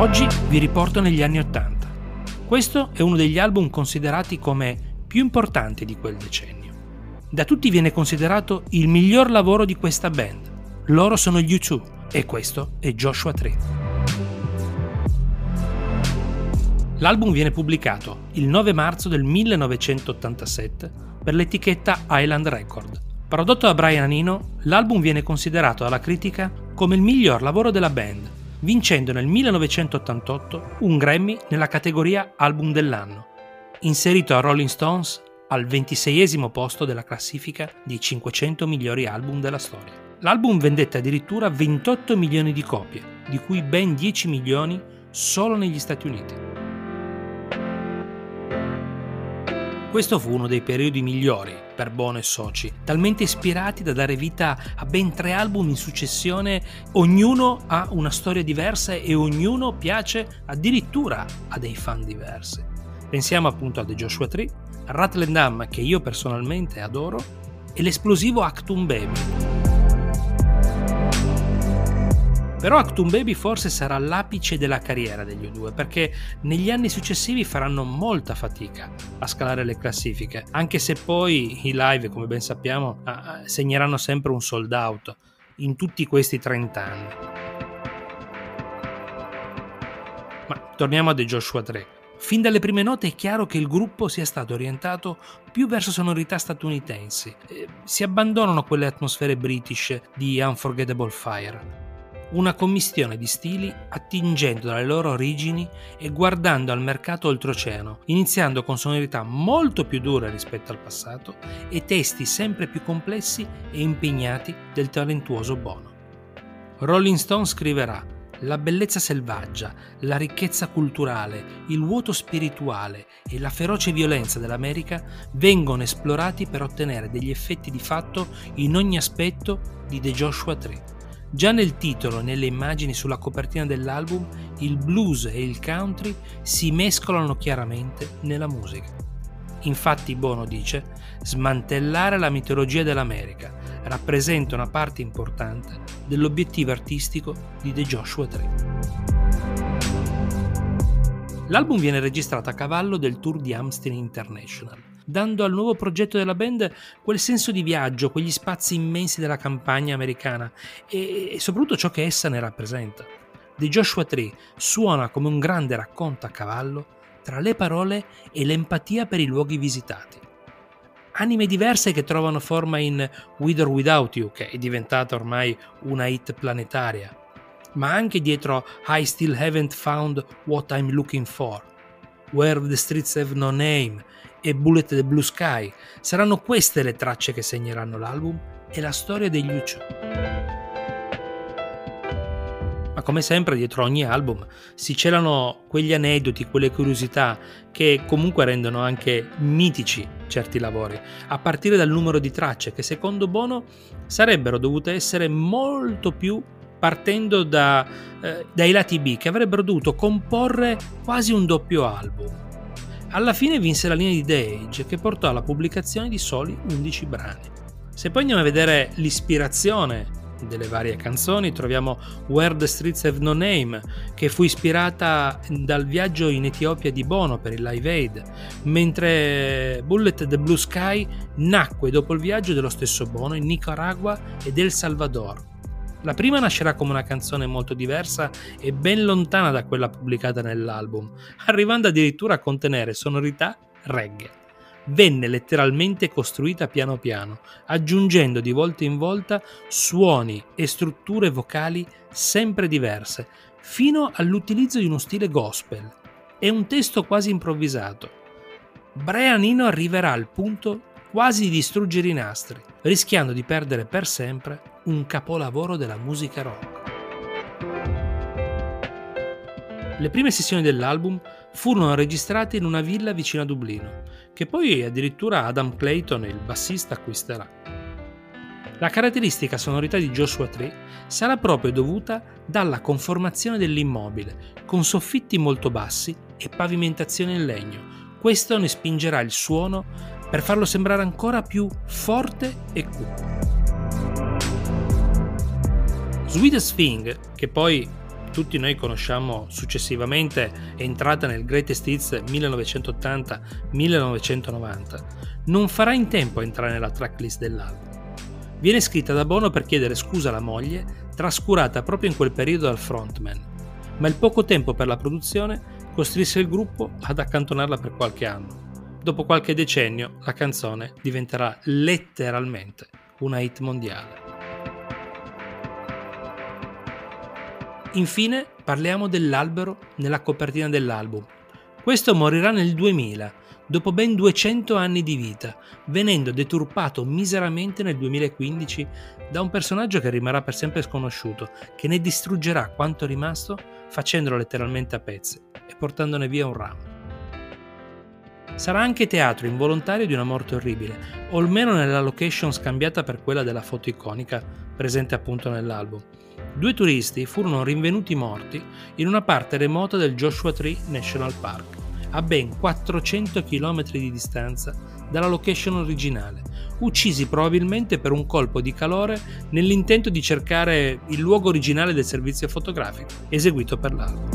Oggi vi riporto negli anni Ottanta. Questo è uno degli album considerati come più importanti di quel decennio. Da tutti viene considerato il miglior lavoro di questa band. Loro sono gli U2 e questo è Joshua Tree. L'album viene pubblicato il 9 marzo del 1987 per l'etichetta Island Record. Prodotto da Brian Eno, l'album viene considerato dalla critica come il miglior lavoro della band vincendo nel 1988 un Grammy nella categoria Album dell'anno, inserito a Rolling Stones al 26 posto della classifica dei 500 migliori album della storia. L'album vendette addirittura 28 milioni di copie, di cui ben 10 milioni solo negli Stati Uniti. Questo fu uno dei periodi migliori per Bono e Soci, talmente ispirati da dare vita a ben tre album in successione, ognuno ha una storia diversa e ognuno piace addirittura a dei fan diversi. Pensiamo appunto a The Joshua Tree, a Rattle Dam che io personalmente adoro e l'esplosivo Actum Baby. Però Actum Baby forse sarà l'apice della carriera degli U2 perché negli anni successivi faranno molta fatica a scalare le classifiche, anche se poi i live, come ben sappiamo, segneranno sempre un sold out in tutti questi 30 anni. Ma torniamo a The Joshua 3. Fin dalle prime note è chiaro che il gruppo sia stato orientato più verso sonorità statunitensi. Eh, si abbandonano quelle atmosfere british di Unforgettable Fire una commistione di stili attingendo dalle loro origini e guardando al mercato oltreoceano, iniziando con sonorità molto più dure rispetto al passato e testi sempre più complessi e impegnati del talentuoso Bono. Rolling Stone scriverà la bellezza selvaggia, la ricchezza culturale, il vuoto spirituale e la feroce violenza dell'America vengono esplorati per ottenere degli effetti di fatto in ogni aspetto di The Joshua Tree Già nel titolo e nelle immagini sulla copertina dell'album, il blues e il country si mescolano chiaramente nella musica. Infatti Bono dice, smantellare la mitologia dell'America rappresenta una parte importante dell'obiettivo artistico di The Joshua Tree. L'album viene registrato a cavallo del tour di Amstel International dando al nuovo progetto della band quel senso di viaggio, quegli spazi immensi della campagna americana e, e soprattutto ciò che essa ne rappresenta. The Joshua Tree suona come un grande racconto a cavallo tra le parole e l'empatia per i luoghi visitati. Anime diverse che trovano forma in With or Without You, che è diventata ormai una hit planetaria, ma anche dietro I Still Haven't Found What I'm Looking For, Where the Streets Have No Name e Bullet the Blue Sky. Saranno queste le tracce che segneranno l'album e la storia degli U2. Ma come sempre dietro ogni album si celano quegli aneddoti, quelle curiosità che comunque rendono anche mitici certi lavori, a partire dal numero di tracce che secondo Bono sarebbero dovute essere molto più partendo da, eh, dai lati B che avrebbero dovuto comporre quasi un doppio album. Alla fine vinse la linea di The Age che portò alla pubblicazione di soli 11 brani. Se poi andiamo a vedere l'ispirazione delle varie canzoni troviamo Where the Streets Have No Name, che fu ispirata dal viaggio in Etiopia di Bono per il Live Aid, mentre Bullet the Blue Sky nacque dopo il viaggio dello stesso Bono in Nicaragua ed El Salvador. La prima nascerà come una canzone molto diversa e ben lontana da quella pubblicata nell'album, arrivando addirittura a contenere sonorità reggae. venne letteralmente costruita piano piano, aggiungendo di volta in volta suoni e strutture vocali sempre diverse, fino all'utilizzo di uno stile gospel e un testo quasi improvvisato. Brian Eno arriverà al punto quasi di distruggere i nastri, rischiando di perdere per sempre un capolavoro della musica rock. Le prime sessioni dell'album furono registrate in una villa vicino a Dublino, che poi addirittura Adam Clayton, il bassista, acquisterà. La caratteristica sonorità di Joshua Tree sarà proprio dovuta dalla conformazione dell'immobile, con soffitti molto bassi e pavimentazione in legno. Questo ne spingerà il suono per farlo sembrare ancora più forte e cupo. Sweetest Thing, che poi tutti noi conosciamo successivamente, è entrata nel Greatest Hits 1980-1990, non farà in tempo a entrare nella tracklist dell'album. Viene scritta da Bono per chiedere scusa alla moglie, trascurata proprio in quel periodo dal frontman, ma il poco tempo per la produzione costrinse il gruppo ad accantonarla per qualche anno. Dopo qualche decennio la canzone diventerà letteralmente una hit mondiale. Infine parliamo dell'albero nella copertina dell'album. Questo morirà nel 2000, dopo ben 200 anni di vita, venendo deturpato miseramente nel 2015 da un personaggio che rimarrà per sempre sconosciuto, che ne distruggerà quanto rimasto facendolo letteralmente a pezzi e portandone via un ramo. Sarà anche teatro involontario di una morte orribile, o almeno nella location scambiata per quella della foto iconica presente appunto nell'album Due turisti furono rinvenuti morti in una parte remota del Joshua Tree National Park, a ben 400 km di distanza dalla location originale, uccisi probabilmente per un colpo di calore nell'intento di cercare il luogo originale del servizio fotografico eseguito per l'album.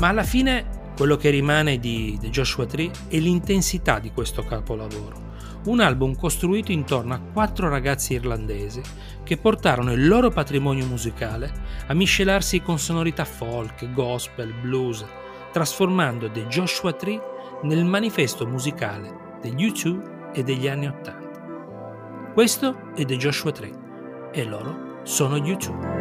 Ma alla fine quello che rimane di The Joshua Tree è l'intensità di questo capolavoro un album costruito intorno a quattro ragazzi irlandesi che portarono il loro patrimonio musicale a miscelarsi con sonorità folk, gospel, blues, trasformando The Joshua Tree nel manifesto musicale degli U2 e degli anni Ottanta. Questo è The Joshua Tree e loro sono gli U2.